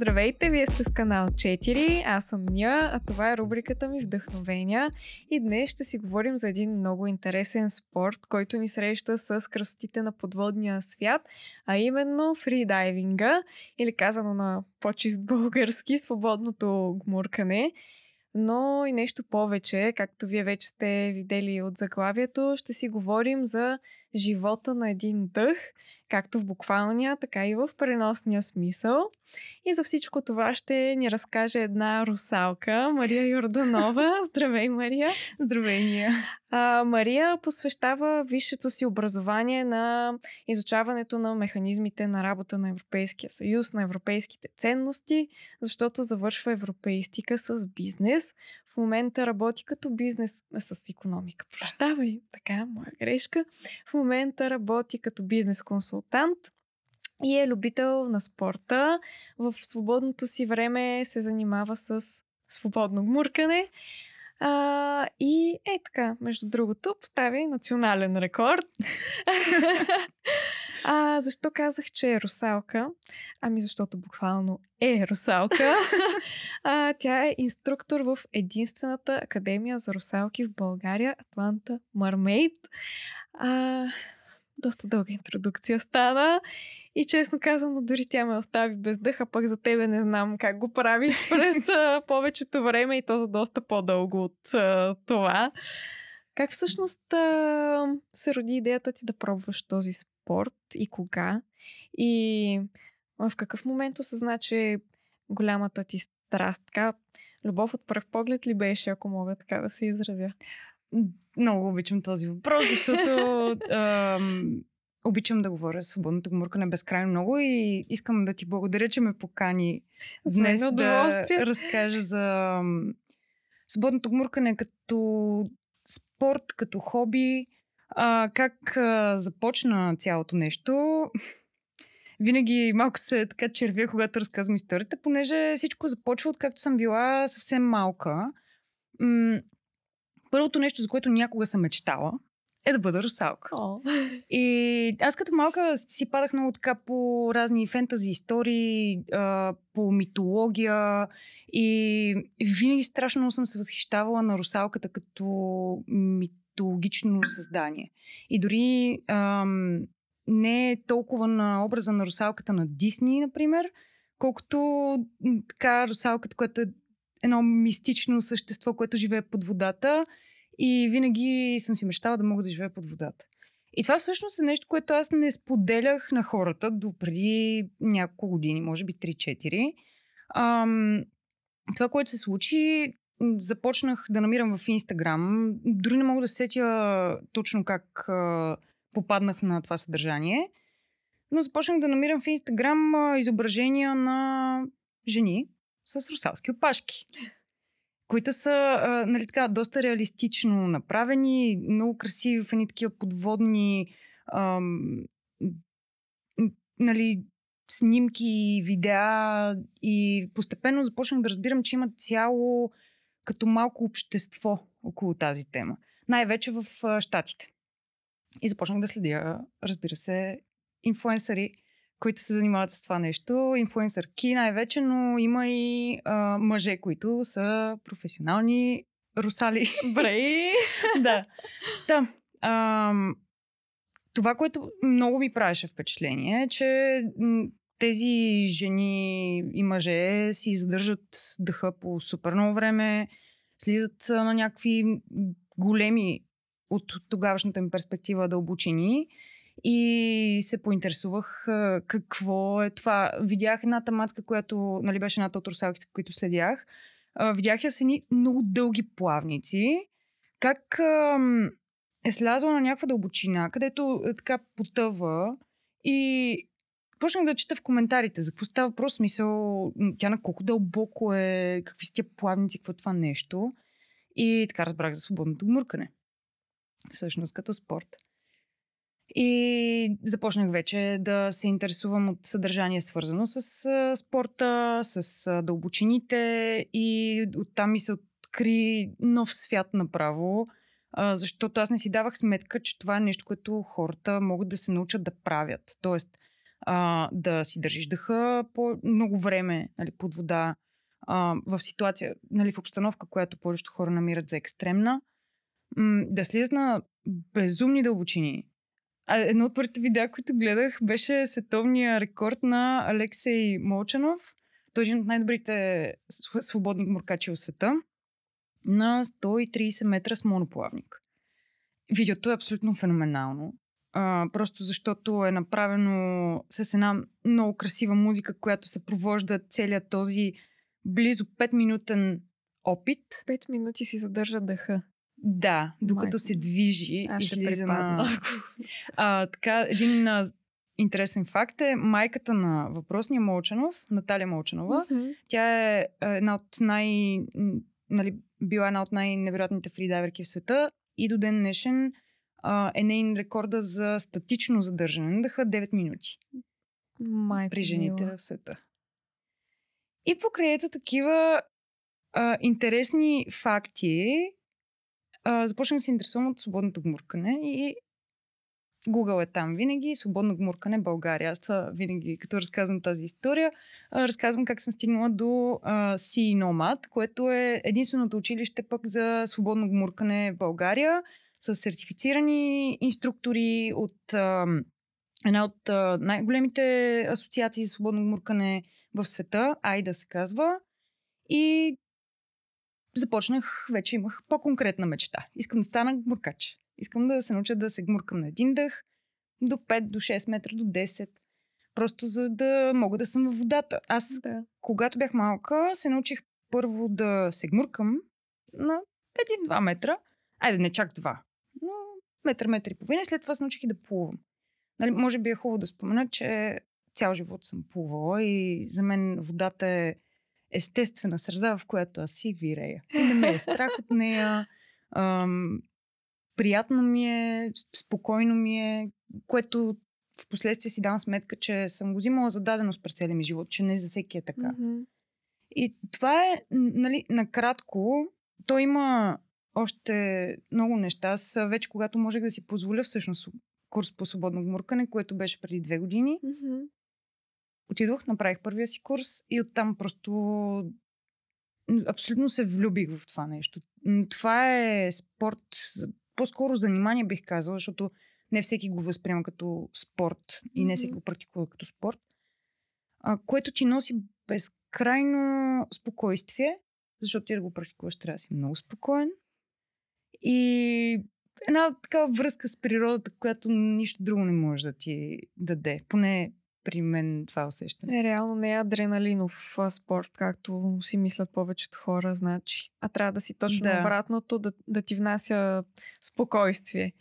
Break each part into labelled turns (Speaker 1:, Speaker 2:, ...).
Speaker 1: Здравейте, вие сте с канал 4, аз съм Ния, а това е рубриката ми Вдъхновения и днес ще си говорим за един много интересен спорт, който ни среща с красотите на подводния свят, а именно фридайвинга или казано на по-чист български свободното гмуркане. Но и нещо повече, както вие вече сте видели от заглавието, ще си говорим за живота на един дъх, както в буквалния, така и в преносния смисъл. И за всичко това ще ни разкаже една русалка, Мария Йорданова. Здравей, Мария!
Speaker 2: Здравей, Ния!
Speaker 1: А, Мария посвещава висшето си образование на изучаването на механизмите на работа на Европейския съюз, на европейските ценности, защото завършва европейстика с бизнес. В момента работи като бизнес с економика. Прощавай, така, моя грешка. В момента работи като бизнес консултант и е любител на спорта. В свободното си време се занимава с свободно гмуркане. А, и е така, между другото, постави национален рекорд. а, защо казах, че е русалка? Ами защото буквално е русалка. а, тя е инструктор в единствената академия за русалки в България, Атланта Мармейт. А, доста дълга интродукция стана и честно казано, дори тя ме остави без дъха, пък за тебе не знам как го правиш през повечето време и то за доста по-дълго от а, това. Как всъщност а, се роди идеята ти да пробваш този спорт и кога? И в какъв момент осъзна, че голямата ти страст, така, любов от пръв поглед ли беше, ако мога така да се изразя?
Speaker 2: Много обичам този въпрос, защото ам, обичам да говоря свободното гмуркане безкрайно много и искам да ти благодаря, че ме покани днес да разкажа за свободното гмуркане като спорт, като хоби, а, как а, започна цялото нещо. Винаги малко се така червя, когато разказвам историята, понеже всичко започва от както съм била съвсем малка. М- първото нещо, за което някога съм мечтала, е да бъда русалка.
Speaker 1: Oh.
Speaker 2: И аз като малка си падах много така по разни фентази истории, а, по митология и винаги страшно съм се възхищавала на русалката като митологично създание. И дори ам, не е толкова на образа на русалката на Дисни, например, колкото така русалката, която е едно мистично същество, което живее под водата и винаги съм си мечтала да мога да живея под водата. И това всъщност е нещо, което аз не споделях на хората до преди няколко години, може би 3-4. Ам, това, което се случи, започнах да намирам в Инстаграм. Дори не мога да сетя точно как а, попаднах на това съдържание. Но започнах да намирам в Инстаграм изображения на жени с русалски опашки които са а, нали, така, доста реалистично направени, много красиви в едни такива подводни ам, нали, снимки, видеа и постепенно започнах да разбирам, че има цяло като малко общество около тази тема. Най-вече в а, Штатите. И започнах да следя, разбира се, инфуенсъри, които се занимават с това нещо. Инфуенсърки най-вече, но има и а, мъже, които са професионални русали.
Speaker 1: Бре!
Speaker 2: да. Да. А, това, което много ми правеше впечатление е, че тези жени и мъже си задържат дъха по супер много време, слизат на някакви големи от тогавашната им перспектива дълбочини и се поинтересувах какво е това. Видях едната мацка, която нали, беше едната от русалките, които следях. Видях я с едни много дълги плавници. Как е слязла на някаква дълбочина, където е, така потъва и почнах да чета в коментарите за какво става въпрос, смисъл, тя на колко дълбоко е, какви са тия плавници, какво е това нещо. И така разбрах за свободното гмуркане. Всъщност като спорт. И започнах вече да се интересувам от съдържание свързано с а, спорта, с а, дълбочините и оттам ми се откри нов свят направо, а, защото аз не си давах сметка, че това е нещо, което хората могат да се научат да правят. Тоест, а, да си държиш дъха по много време нали, под вода, а, в ситуация, нали, в обстановка, която повечето хора намират за екстремна, м- да слизат на безумни дълбочини. А едно от първите видеа, които гледах, беше световния рекорд на Алексей Молчанов. Той е един от най-добрите свободни гмуркачи в света на 130 метра с моноплавник. Видеото е абсолютно феноменално. А, просто защото е направено с една много красива музика, която се провожда целият този близо 5-минутен опит.
Speaker 1: 5 минути си задържа дъха.
Speaker 2: Да, докато Майко. се движи
Speaker 1: Аз и слиза на...
Speaker 2: А, така, един а, интересен факт е майката на въпросния Молчанов, Наталия Молчанова. Mm-hmm. Тя е една от най... Нали, била една от най-невероятните фридайверки в света и до ден днешен а, е нейн рекорда за статично задържане на дъха 9 минути.
Speaker 1: Май
Speaker 2: при жените в света. И покрай ето такива а, интересни факти, а, започнах да се интересувам от свободното гмуркане и Google е там винаги, свободно гмуркане България. Аз това винаги, като разказвам тази история, разказвам как съм стигнала до Sea Nomad, което е единственото училище пък за свободно гмуркане в България с сертифицирани инструктори от а, една от а, най-големите асоциации за свободно гмуркане в света, Айда се казва. И започнах, вече имах по-конкретна мечта. Искам да стана гмуркач. Искам да се науча да се гмуркам на един дъх, до 5, до 6 метра, до 10. Просто за да мога да съм в водата. Аз, да. когато бях малка, се научих първо да се гмуркам на 1-2 метра. Айде, не чак 2. Но метър, метър и половина. След това се научих и да плувам. Нали, може би е хубаво да спомена, че цял живот съм плувала и за мен водата е естествена среда, в която аз си вирея. И не ме е страх от нея. Ам, приятно ми е, спокойно ми е, което в последствие си давам сметка, че съм го взимала за даденост през целия ми живот, че не за всеки е така. Mm-hmm. И това е, нали, накратко, то има още много неща. Аз вече, когато можех да си позволя всъщност курс по свободно гмуркане, което беше преди две години, mm-hmm. Отидох, направих първия си курс и оттам просто абсолютно се влюбих в това нещо. Това е спорт, по-скоро занимание бих казала, защото не всеки го възприема като спорт и не всеки го практикува като спорт, а, което ти носи безкрайно спокойствие, защото ти да го практикуваш трябва да си много спокоен. И една такава връзка с природата, която нищо друго не може да ти даде. Поне при мен това усещане.
Speaker 1: Е, реално не е адреналинов спорт, както си мислят повечето хора, значи. А трябва да си точно да. обратното, да, да ти внася спокойствие.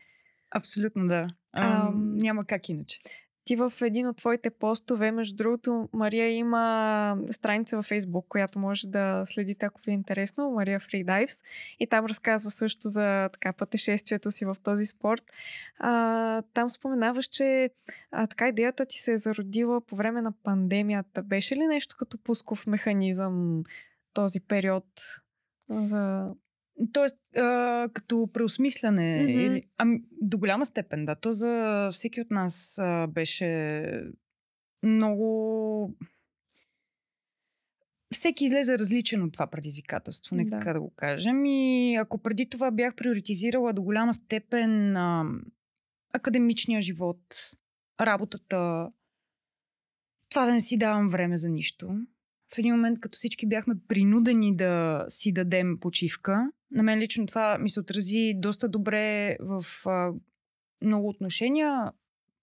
Speaker 2: Абсолютно да. А, няма как иначе.
Speaker 1: Ти в един от твоите постове, между другото, Мария има страница във Фейсбук, която може да следите, ако ви е интересно, Мария Freedives. И там разказва също за така пътешествието си в този спорт. А, там споменаваш, че а, така идеята ти се е зародила по време на пандемията. Беше ли нещо като пусков механизъм този период за
Speaker 2: Тоест, а, като преосмисляне, mm-hmm. или, ами, до голяма степен, да. То за всеки от нас а, беше много. Всеки излезе различен от това предизвикателство, нека да. да го кажем. И ако преди това бях приоритизирала до голяма степен а, академичния живот, работата, това да не си давам време за нищо. В един момент, като всички бяхме принудени да си дадем почивка, на мен лично това ми се отрази доста добре в а, много отношения.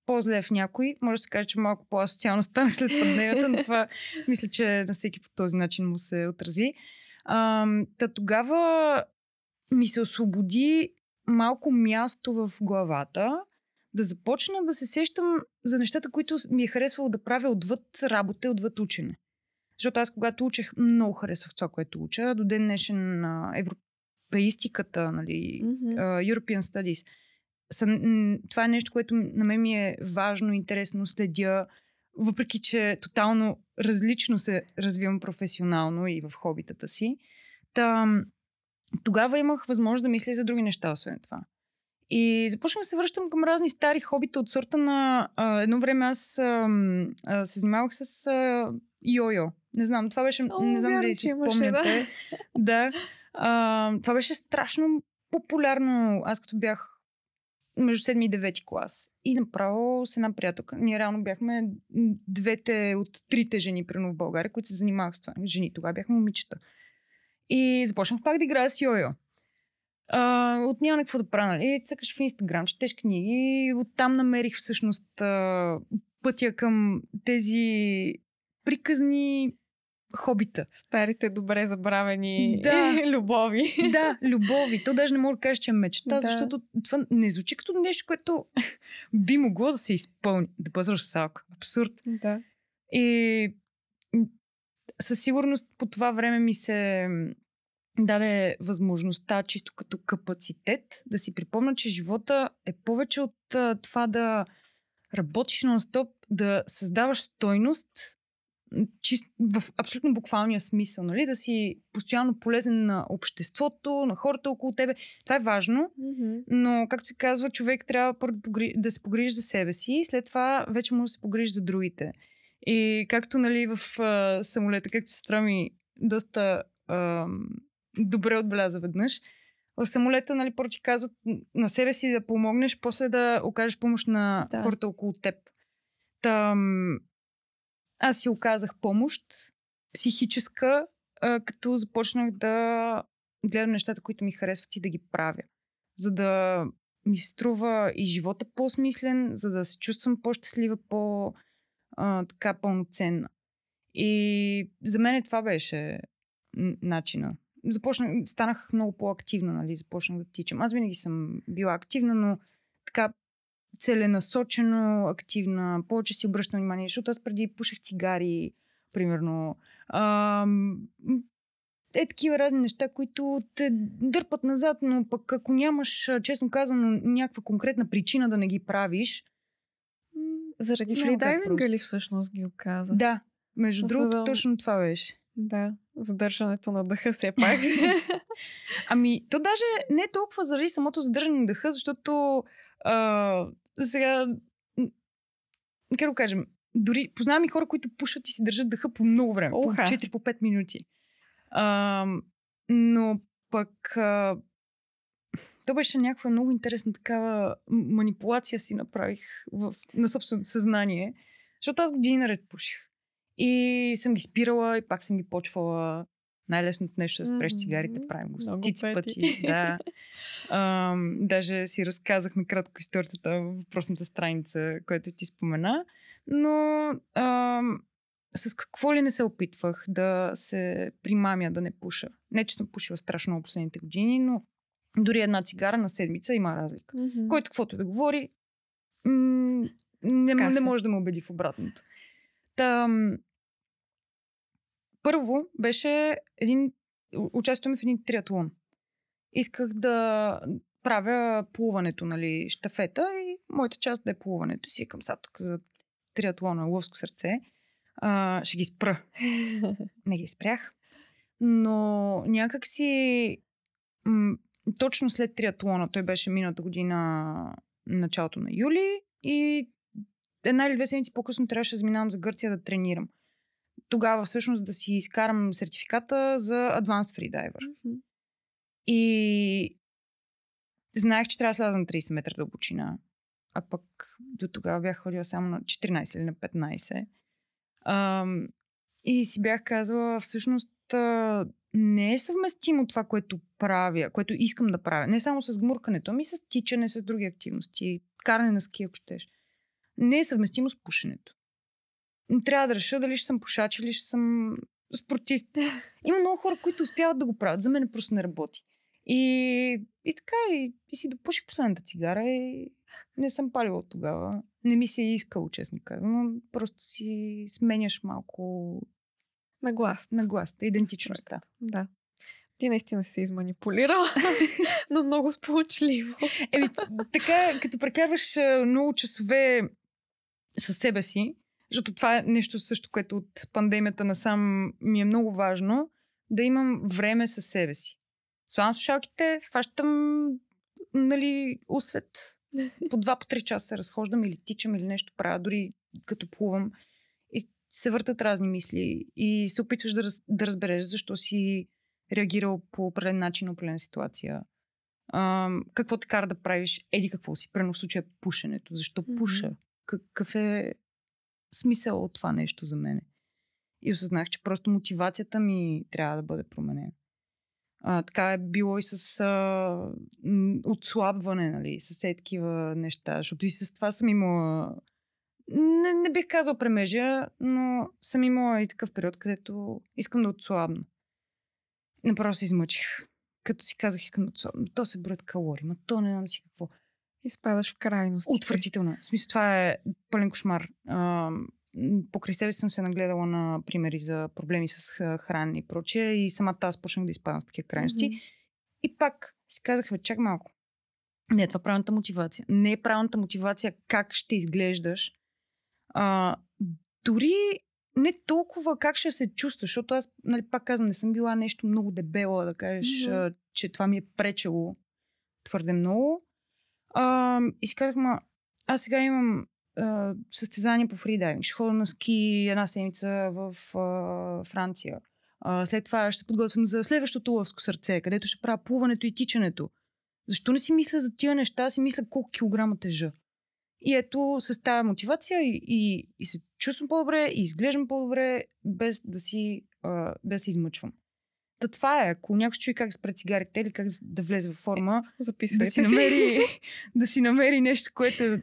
Speaker 2: По-зле в някой. Може да се каже, че малко по-асоциално станах след пандемията, но това мисля, че на всеки по този начин му се отрази. А, та тогава ми се освободи малко място в главата да започна да се сещам за нещата, които ми е харесвало да правя отвъд работа и отвъд учене. Защото аз, когато учех, много харесвах това, което уча. До ден днешен евро европеистиката, нали, mm-hmm. uh, European Studies. Съм, това е нещо, което на мен ми е важно, интересно, следя, въпреки че тотално различно се развивам професионално и в хобитата си. Та, тогава имах възможност да мисля за други неща, освен това. И започнах да се връщам към разни стари хобита от сорта на... А, едно време аз а, а, се занимавах с а, йо-йо. Не знам, това беше...
Speaker 1: О,
Speaker 2: не знам
Speaker 1: вярно,
Speaker 2: дали си спомняте. Да. А, това беше страшно популярно. Аз като бях между 7 и 9 клас. И направо с една приятелка. Ние реално бяхме двете от трите жени, примерно в България, които се занимаваха с това. Жени, тогава бяхме момичета. И започнах пак да играя с йо-йо. А, от няма какво да правя, нали? Цъкаш в Инстаграм, четеш книги оттам намерих всъщност а, пътя към тези приказни хобита.
Speaker 1: Старите добре забравени
Speaker 2: Да.
Speaker 1: любови.
Speaker 2: Да, любови. То даже не мога да кажеш, че е мечта,
Speaker 1: Да.
Speaker 2: защото това не звучи като нещо, което би могло да се изпълни. Да бъде русалка. Абсурд.
Speaker 1: да.
Speaker 2: И със сигурност по това време ми се даде възможността, чисто като капацитет, да си припомня, че живота е повече от това да работиш нон-стоп, да създаваш стойност чист, в абсолютно буквалния смисъл, нали? да си постоянно полезен на обществото, на хората около тебе. Това е важно,
Speaker 1: Мгм.
Speaker 2: но, както се казва, човек трябва първо да се погрижи за себе си и след това вече може да се погрижи за другите. И както нали, в а, самолета, както сестра ми доста а, добре отбеляза веднъж, в самолета нали, първо ти казват на себе си да помогнеш, после да окажеш помощ на
Speaker 1: Да.
Speaker 2: хората около теб. Там, аз си оказах помощ, психическа, а, като започнах да гледам нещата, които ми харесват и да ги правя. За да ми се струва и живота по-смислен, за да се чувствам по-щастлива, по- така пълноценна. И за мен това беше начина. Започнах, станах много по-активна, нали? Започнах да тичам. Аз винаги съм била активна, но така целенасочено активна, повече си обръщам внимание, защото аз преди пушех цигари, примерно. Ам, е такива разни неща, които те дърпат назад, но пък ако нямаш, а, честно казано, някаква конкретна причина да не ги правиш,
Speaker 1: Заради фридайвинга ли всъщност ги отказа?
Speaker 2: да, между
Speaker 1: За
Speaker 2: другото, точно това беше.
Speaker 1: Да, задържането на дъха все пак.
Speaker 2: Ами, то даже не е толкова заради самото задържане на дъха, защото а, сега, как да кажем, дори познавам и хора, които пушат и си държат дъха по много време.
Speaker 1: Уха.
Speaker 2: По 4-5 минути. А, но пък а, то беше някаква много интересна такава манипулация си направих в, на собственото съзнание, защото аз години наред пуших. И съм ги спирала и пак съм ги почвала. Най-лесното нещо е да спреш цигарите, правим го стотици
Speaker 1: пъти.
Speaker 2: Да. Ам, даже си разказах накратко историята в въпросната страница, която ти спомена. Но ам, с какво ли не се опитвах да се примамя да не пуша. Не, че съм пушила страшно много последните години, но дори една цигара на седмица има разлика.
Speaker 1: Мгм.
Speaker 2: Който каквото да говори, м- не, не може да ме убеди в обратното. Там, първо беше един, у- участието ми в един триатлон. Исках да правя плуването, нали, щафета и моята част да е плуването. Си към сега тук за триатлона Лъвско сърце. А, ще ги спра. Не ги спрях. Но някак си м- точно след триатлона, той беше миналата година началото на юли и една или две седмици по-късно трябваше да заминавам за Гърция да тренирам. Тогава всъщност да си изкарам сертификата за Advanced Freediver.
Speaker 1: Мгм.
Speaker 2: И знаех, че трябва да сляза на 30 метра дълбочина. А пък до тогава бях ходила само на 14 или на 15. Ам, и си бях казала, всъщност а, не е съвместимо това, което правя, което искам да правя. Не само с гмуркането, ами с тичане, с други активности, каране на ски, ако щеш. Не е съвместимо с пушенето. Трябва да реша дали ще съм пушач или ще съм спортист. Има много хора, които успяват да го правят. За мен просто не работи. И, и така, и, и си допуших последната цигара и не съм палила от тогава. Не ми се е искало, честно казано. Просто си сменяш малко
Speaker 1: На глас.
Speaker 2: нагласта, идентичността.
Speaker 1: Да. Ти наистина си се изманипулирала, но много сполучливо.
Speaker 2: Еми, така, като прекарваш много часове със себе си, защото това е нещо също, което от пандемията насам ми е много важно, да имам време със себе си. Слагам слушалките, фащам нали, усвет. По два, по три часа се разхождам или тичам или нещо правя, дори като плувам. И се въртат разни мисли и се опитваш да, раз, да разбереш защо си реагирал по определен начин на определена ситуация. А, какво те кара да правиш еди какво си, прено в случая пушенето. Защо пуша? Какъв е смисъл от това нещо за мене? И осъзнах, че просто мотивацията ми трябва да бъде променена. А, така е било и с а, отслабване, нали, с такива неща, защото и с това съм имала не, не бих казал премежия, но съм имала и такъв период, където искам да отслабна. Направо се измъчих. Като си казах, искам да отслабна. То се броят калории, ма то не знам си какво.
Speaker 1: Изпадаш в крайност.
Speaker 2: Отвратително. В смисъл, това е пълен кошмар. А, покрай себе съм се нагледала на примери за проблеми с храна и прочее и самата аз почнах да изпадам в такива крайности. Mm-hmm. И пак си казах, бе, чак малко. Не е това правилната мотивация. Не е правилната мотивация как ще изглеждаш. А, дори не толкова как ще се чувстваш, защото аз, нали, пак казвам, не съм била нещо много дебела, да кажеш, mm-hmm. а, че това ми е пречело твърде много. А, и си казах, ма, аз сега имам а, състезание по фридайвинг. Ще ходя на ски една седмица в а, Франция. А, след това ще се подготвям за следващото лъвско сърце, където ще правя плуването и тичането. Защо не си мисля за тия неща, си мисля колко килограма тежа. И ето с тази мотивация и, и, и се чувствам по-добре, и изглеждам по-добре, без да си, а, да си измъчвам. Та това е, ако някой чуи как спре цигарите или как да влезе в форма,
Speaker 1: Записвайте
Speaker 2: да си, намери, да си намери нещо, което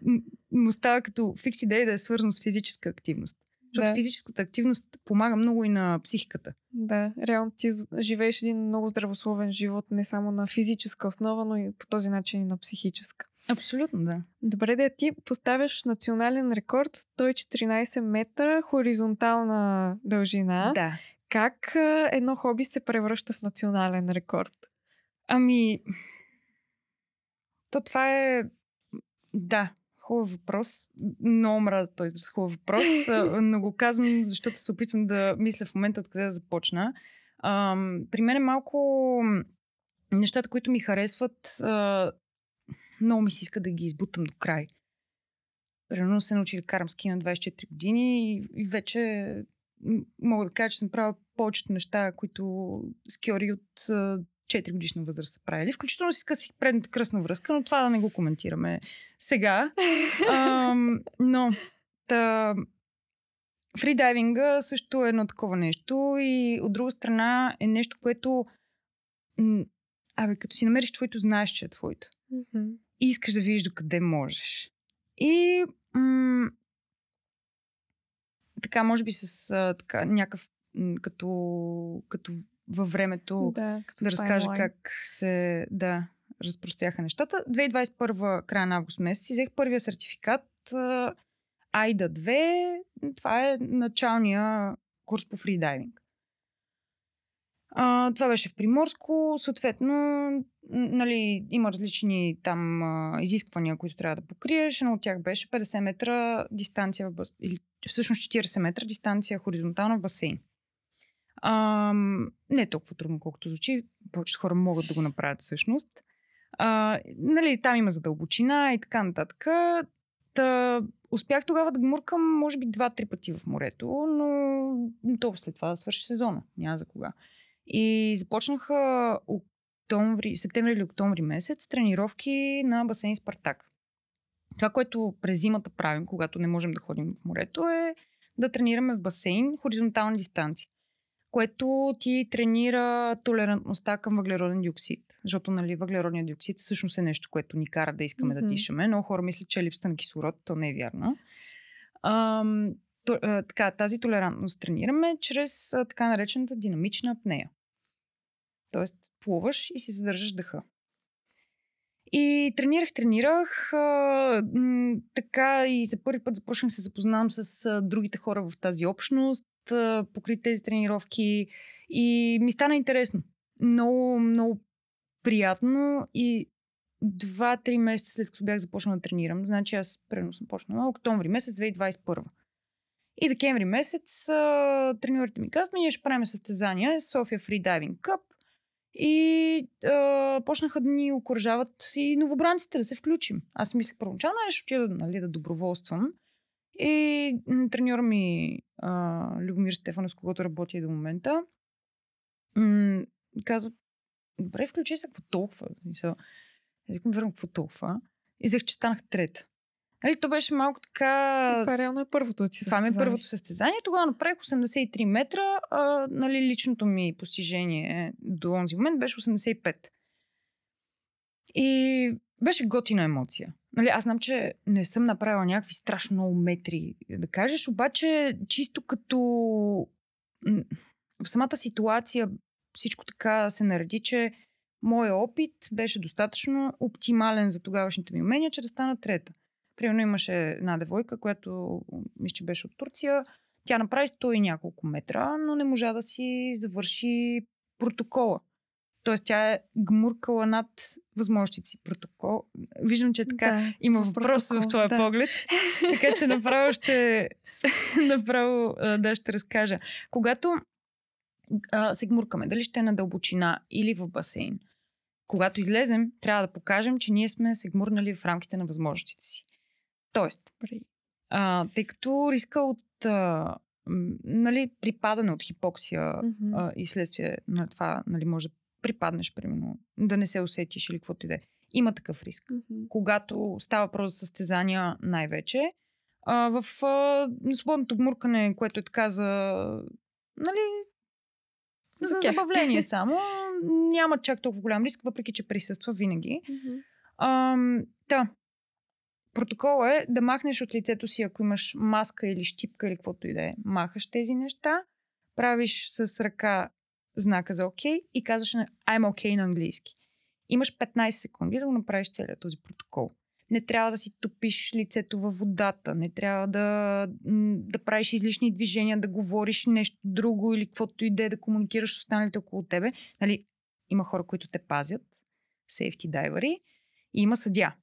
Speaker 2: му става като фикс идея да е свързано с физическа активност. Защото да. физическата активност помага много и на психиката.
Speaker 1: Да, реално ти живееш един много здравословен живот, не само на физическа основа, но и по този начин и на психическа.
Speaker 2: Абсолютно, да.
Speaker 1: Добре, да ти поставяш национален рекорд 114 метра хоризонтална дължина.
Speaker 2: Да.
Speaker 1: Как едно хоби се превръща в национален рекорд?
Speaker 2: Ами, то това е... Да, хубав въпрос. Много мразя този израз хубав въпрос, но го казвам, защото се опитвам да мисля в момента откъде да започна. Ам, при мен е малко нещата, които ми харесват, а, много ми се иска да ги избутам до край. Примерно се научи да карам ски на 24 години и, и вече мога да кажа, че съм правила повечето неща, които скиори от 4 годишна възраст са правили. Включително си скъсих предната кръсна връзка, но това да не го коментираме сега. Ам, но та, фридайвинга също е едно такова нещо и от друга страна е нещо, което абе, като си намериш твоето, знаеш, че е твоето. Mm-hmm. И искаш да видиш докъде можеш. И м- така, може би с а, така, някакъв като, като във времето
Speaker 1: да,
Speaker 2: да разкажа как се да, разпростряха нещата. 2021 края на август месец взех първия сертификат AIDA 2. Това е началния курс по фридайвинг. А, това беше в Приморско. Съответно, нали, има различни там а, изисквания, които трябва да покриеш. но от тях беше 50 метра дистанция в бас... или всъщност 40 метра дистанция хоризонтална в басейн. А, не е толкова трудно, колкото звучи. Повечето хора могат да го направят всъщност. А, нали, там има задълбочина и така нататък. Та, успях тогава да гмуркам, може би, два-три пъти в морето, но то след това да свърши сезона. Няма за кога. И започнаха октомври, септември или октомври месец тренировки на басейн Спартак. Това, което през зимата правим, когато не можем да ходим в морето, е да тренираме в басейн хоризонтална дистанция което ти тренира толерантността към въглероден диоксид. Защото нали, въглеродният диоксид всъщност е нещо, което ни кара да искаме mm-hmm. да дишаме. Много хора мислят, че е липсата на кислород. То не е вярно. Ам, то, а, така, тази толерантност тренираме чрез а, така наречената динамична апнея. Тоест, плуваш и си задържаш дъха. И тренирах, тренирах. А, така и за първи път започнах се запознавам с а, другите хора в тази общност покри тези тренировки и ми стана интересно. Много, много приятно и два-три месеца след като бях започнала да тренирам, значи аз прено съм почнала октомври месец 2021. И декември месец треньорите ми казват, ние ще правим състезания София Freediving Cup И а, почнаха да ни окоръжават и новобранците да се включим. Аз мислех първоначално, ще отида нали, да доброволствам. И треньора ми, а, Любомир Стефанов, с когото работя до момента, м- казва, добре, включи се, какво толкова? Викам, верно, какво толкова? И взех, че станах трета. Нали, то беше малко така...
Speaker 1: Това реално е първото ти
Speaker 2: състезание. Това ми е първото състезание. Тогава направих 83 метра. А, нали, личното ми постижение до онзи момент беше 85. И беше готина емоция. Нали, аз знам, че не съм направила някакви страшно много метри, да кажеш, обаче чисто като в самата ситуация всичко така се нареди, че моят опит беше достатъчно оптимален за тогавашните ми умения, че да стана трета. Примерно имаше една девойка, която мисля, че беше от Турция. Тя направи 100 и няколко метра, но не можа да си завърши протокола. Тоест тя е гмуркала над възможностите си протокол. Виждам, че така да, има въпрос в твоя да. поглед. така че направо ще, направо, да, ще разкажа. Когато а, се гмуркаме, дали ще е на дълбочина или в басейн, когато излезем, трябва да покажем, че ние сме се гмурнали в рамките на възможностите си. Тоест, а, тъй като риска от а, нали, припадане от хипоксия mm-hmm. а, и следствие на това нали, може да припаднеш, примерно, да не се усетиш или каквото и да е. Има такъв риск. Mm-hmm. Когато става въпрос за състезания най-вече, а, в а, свободното гмуркане, което е така за, нали, за забавление само, няма чак толкова голям риск, въпреки че присъства винаги. Mm-hmm. А, да, Протокол е да махнеш от лицето си, ако имаш маска или щипка или каквото и да е. Махаш тези неща, правиш с ръка знака за ОК и казваш на I'm OK на английски. Имаш 15 секунди да го направиш целият този протокол. Не трябва да си топиш лицето във водата, не трябва да, да правиш излишни движения, да говориш нещо друго или каквото и да е да комуникираш с останалите около тебе. Нали, има хора, които те пазят, сейфти дайвери, и има съдя.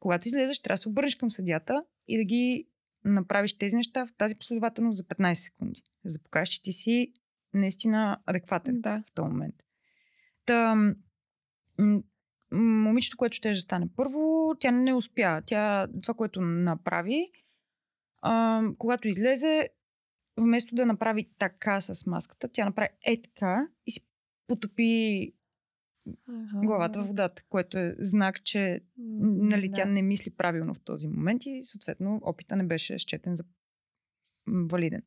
Speaker 2: Когато излезеш, трябва да се обърнеш към съдята и да ги направиш тези неща в тази последователност за 15 секунди. За да покажеш, че ти си наистина адекватен да. в този момент. Та, момичето, което ще да стане първо, тя не успя. Тя, това, което направи, а, когато излезе, вместо да направи така с маската, тя направи е така и си потопи ага. главата в водата, което е знак, че нали, да. тя не мисли правилно в този момент и съответно опита не беше счетен за валиден.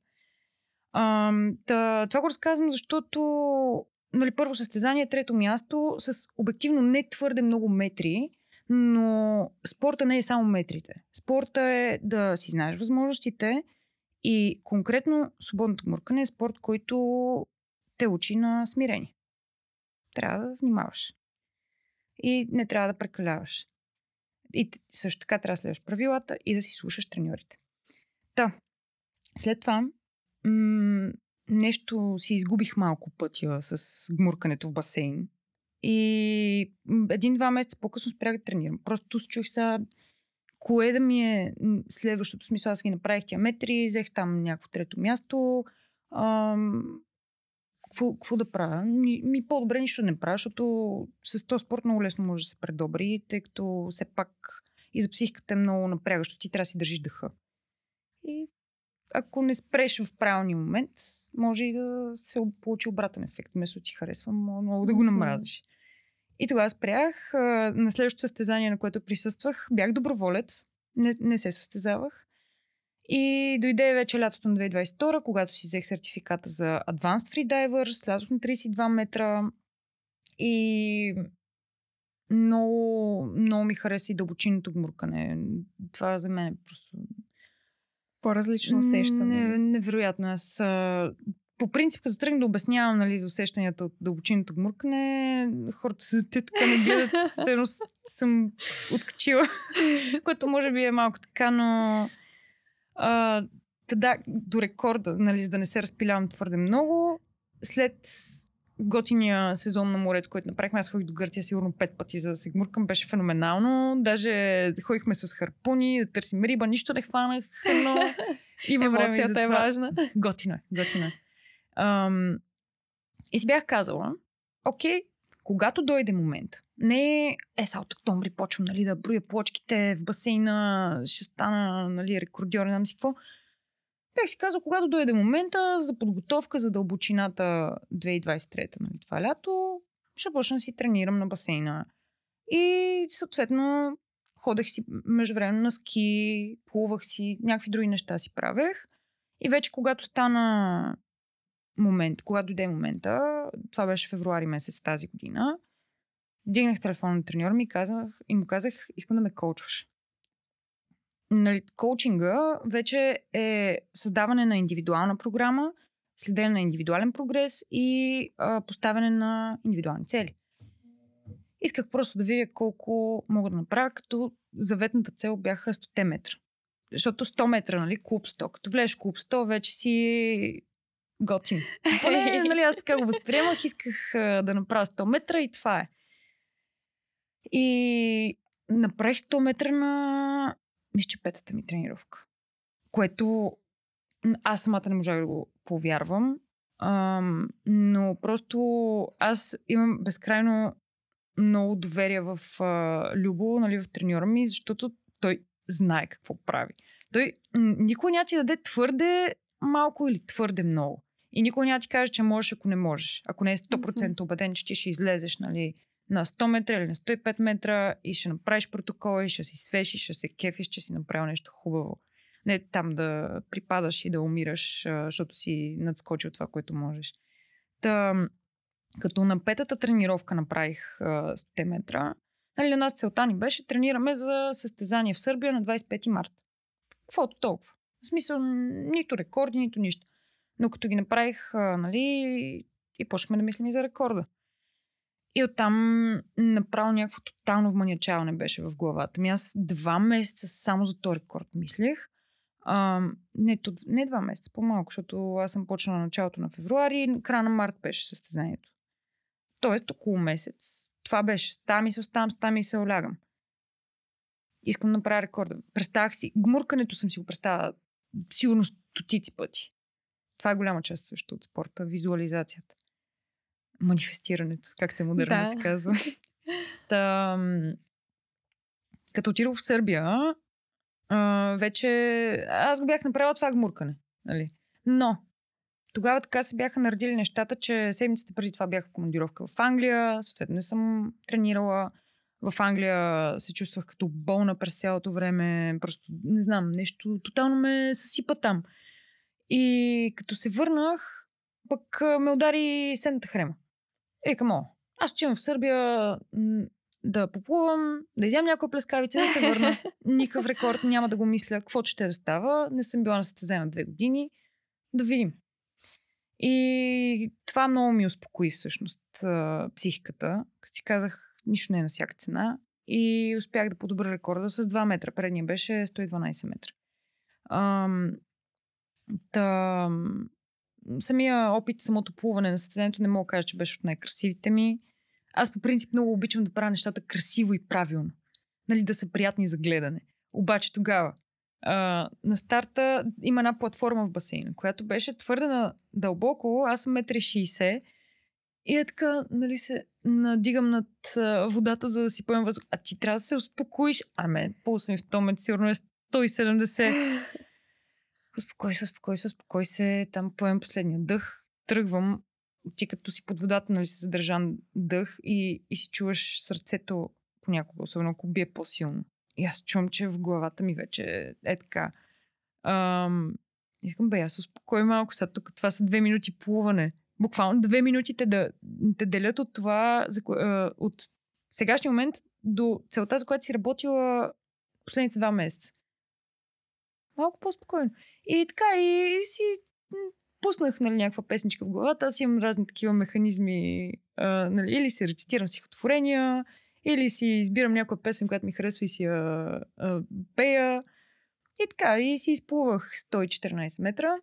Speaker 2: А, та, това го разказвам, защото нали, първо състезание, трето място с обективно не твърде много метри, но спорта не е само метрите. Спорта е да си знаеш възможностите и конкретно свободното муркане е спорт, който те учи на смирение трябва да внимаваш. И не трябва да прекаляваш. И също така трябва да следваш правилата и да си слушаш треньорите. Та, след това м- нещо си изгубих малко пътя с гмуркането в басейн. И един-два месеца по-късно спрях да тренирам. Просто чух сега кое да ми е следващото смисъл. Аз ги направих тия метри, взех там някакво трето място. Ам, какво да правя? Ми, ми по-добре нищо не правя, защото с този спорт много лесно може да се предобри, тъй като все пак и за психиката е много напрягащо. Ти трябва да си държиш дъха. И ако не спреш в правилния момент, може и да се получи обратен ефект. Вместо ти харесва, много да го намразиш. И тогава спрях. На следващото състезание, на което присъствах, бях доброволец. Не, не се състезавах. И дойде вече лятото на 2022, когато си взех сертификата за Advanced Freediver, слязох на 32 метра и много, много ми хареса и дълбочинното гмуркане. Това за мен е просто...
Speaker 1: По-различно усещане.
Speaker 2: Не, невероятно. Аз по принцип, като тръгна да обяснявам нали, за усещанията от дълбочинното гмуркане, хората се те така не гледат, все съм откачила, което може би е малко така, но а, да, до рекорда, нали, за да не се разпилявам твърде много, след готиния сезон на морето, който направихме, аз ходих до Гърция сигурно пет пъти, за да се гмуркам, беше феноменално. Даже ходихме с харпуни, да търсим риба, нищо не хванах, но
Speaker 1: има време Емоцията е важна.
Speaker 2: Готина, готина. Ам, и си бях казала, окей, когато дойде момент, не е, са от октомври почвам нали, да броя плочките в басейна, ще стана нали, рекордьор, не знам си какво. Бях си казал, когато дойде момента за подготовка за дълбочината 2023, нали, това лято, ще почна да си тренирам на басейна. И съответно ходех си междувременно на ски, плувах си, някакви други неща си правех. И вече когато стана момент, когато дойде момента, това беше февруари месец тази година, дигнах телефон на треньор ми и, казах, и му казах, искам да ме коучваш. Нали, коучинга вече е създаване на индивидуална програма, следене на индивидуален прогрес и а, поставяне на индивидуални цели. Исках просто да видя колко мога да направя, като заветната цел бяха 100 метра. Защото 100 метра, нали, клуб 100. Като влезеш клуб 100, вече си готин. Поне, нали, аз така го възприемах. Исках а, да направя 100 метра и това е. И направих 100 метра на мисля, че петата ми тренировка. Което аз самата не можах да го повярвам. Ам, но просто аз имам безкрайно много доверие в а, Любо, нали, в треньора ми, защото той знае какво прави. Той никой няма ти даде твърде малко или твърде много. И никой няма ти каже, че можеш, ако не можеш. Ако не е 100% убеден, че ти ще излезеш нали, на 100 метра или на 105 метра и ще направиш протокола и ще си свешиш, ще се кефиш, че си направил нещо хубаво. Не там да припадаш и да умираш, защото си надскочил това, което можеш. Та, като на петата тренировка направих 100 метра, нали, на нас целта ни беше тренираме за състезание в Сърбия на 25 марта. Каквото толкова. В смисъл, нито рекорди, нито нищо. Но като ги направих, нали, и почнахме да мислим и за рекорда. И оттам направо някакво тотално вманячаване беше в главата ми. Аз два месеца само за този рекорд мислех. А, не, не два месеца, по-малко, защото аз съм почнала началото на февруари, края на март беше състезанието. Тоест около месец. Това беше. Ста ми се оставам, ста ми се олягам. Искам да направя рекорда. Представях си. Гмуркането съм си го представила сигурно стотици пъти. Това е голяма част също от спорта. Визуализацията манифестирането, както е модерно да. се казва. Та, като отидох в Сърбия, а, вече аз го бях направила това гмуркане. Нали? Но тогава така се бяха наредили нещата, че седмиците преди това бях в командировка в Англия, съответно не съм тренирала. В Англия се чувствах като болна през цялото време. Просто не знам, нещо тотално ме съсипа там. И като се върнах, пък ме удари сенната хрема. Е, камо, аз отивам в Сърбия да поплувам, да изям някоя плескавица, да се върна. Никакъв рекорд, няма да го мисля, какво ще да става. Не съм била на състезание две години. Да видим. И това много ми успокои всъщност психиката. Като си казах, нищо не е на всяка цена. И успях да подобра рекорда с 2 метра. Предния беше 112 метра. Ам, та, самия опит, самото плуване на състезанието не мога да кажа, че беше от най-красивите ми. Аз по принцип много обичам да правя нещата красиво и правилно. Нали, да са приятни за гледане. Обаче тогава а, на старта има една платформа в басейна, която беше твърде дълбоко. Аз съм 1,60 и е така, нали, се надигам над а, водата, за да си поем въздух. А ти трябва да се успокоиш. А мен, пулса ми в този момент сигурно е 170. Успокой се, успокой се, успокой се, там поем последния дъх, тръгвам, ти като си под водата, нали си задържан дъх и, и си чуваш сърцето понякога, особено ако бие по-силно. И аз чувам, че в главата ми вече е така. Ам, искам, бе, аз успокой малко, сега тук това са две минути плуване. Буквално две минути те, да, те делят от това, за, от сегашния момент до целта, за която си работила последните два месеца. Малко по-спокойно. И така, и, си пуснах нали, някаква песничка в главата. Аз имам разни такива механизми. А, нали, или си рецитирам стихотворения, или си избирам някоя песен, която ми харесва и си я пея. И така, и си изплувах 114 метра.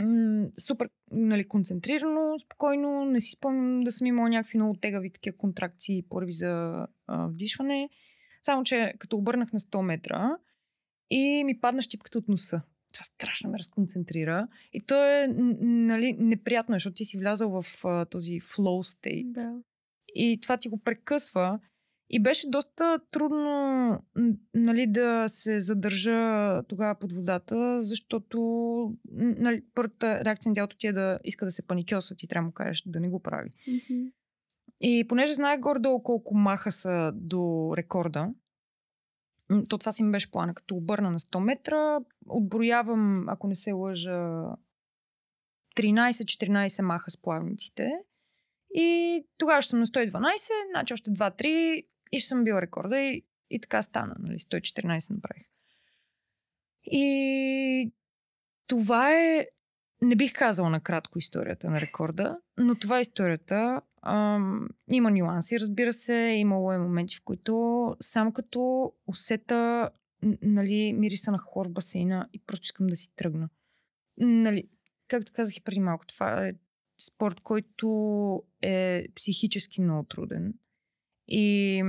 Speaker 2: М- супер нали, концентрирано, спокойно. Не си спомням да съм имала някакви много тегави такива контракции, първи за а, вдишване. Само, че като обърнах на 100 метра и ми падна щипката от носа това страшно ме разконцентрира. И то е нали, неприятно, защото ти си влязал в а, този flow state.
Speaker 1: Да.
Speaker 2: и това ти го прекъсва. И беше доста трудно нали, да се задържа тогава под водата, защото нали, първата реакция на тялото ти е да иска да се паникьоса, ти трябва да му кажеш да не го прави.
Speaker 1: Mm-hmm.
Speaker 2: И понеже знаех горе-долу колко маха са до рекорда, то това си ми беше плана. Като обърна на 100 метра, отброявам, ако не се лъжа, 13-14 маха с плавниците. И тогава ще съм на 112, значи още 2-3 и ще съм била рекорда. И, и така стана, нали? 114 направих. И това е, не бих казала накратко историята на рекорда, но това е историята. Ам, има нюанси, разбира се. Имало е моменти, в които само като усета нали, мириса на хлор в басейна и просто искам да си тръгна. Нали, както казах и преди малко, това е спорт, който е психически много труден. И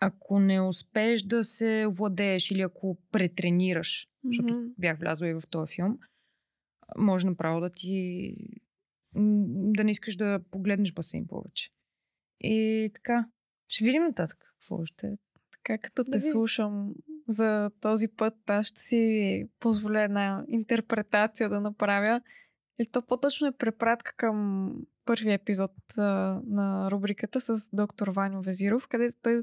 Speaker 2: ако не успееш да се владееш или ако претренираш, mm-hmm. защото бях влязла и в този филм, може направо да ти да не искаш да погледнеш басейн повече. И така, ще видим нататък какво ще е.
Speaker 1: Така, като те да слушам за този път, аз ще си позволя една интерпретация да направя. И то по-точно е препратка към първия епизод а, на рубриката с доктор Ваню Везиров, където той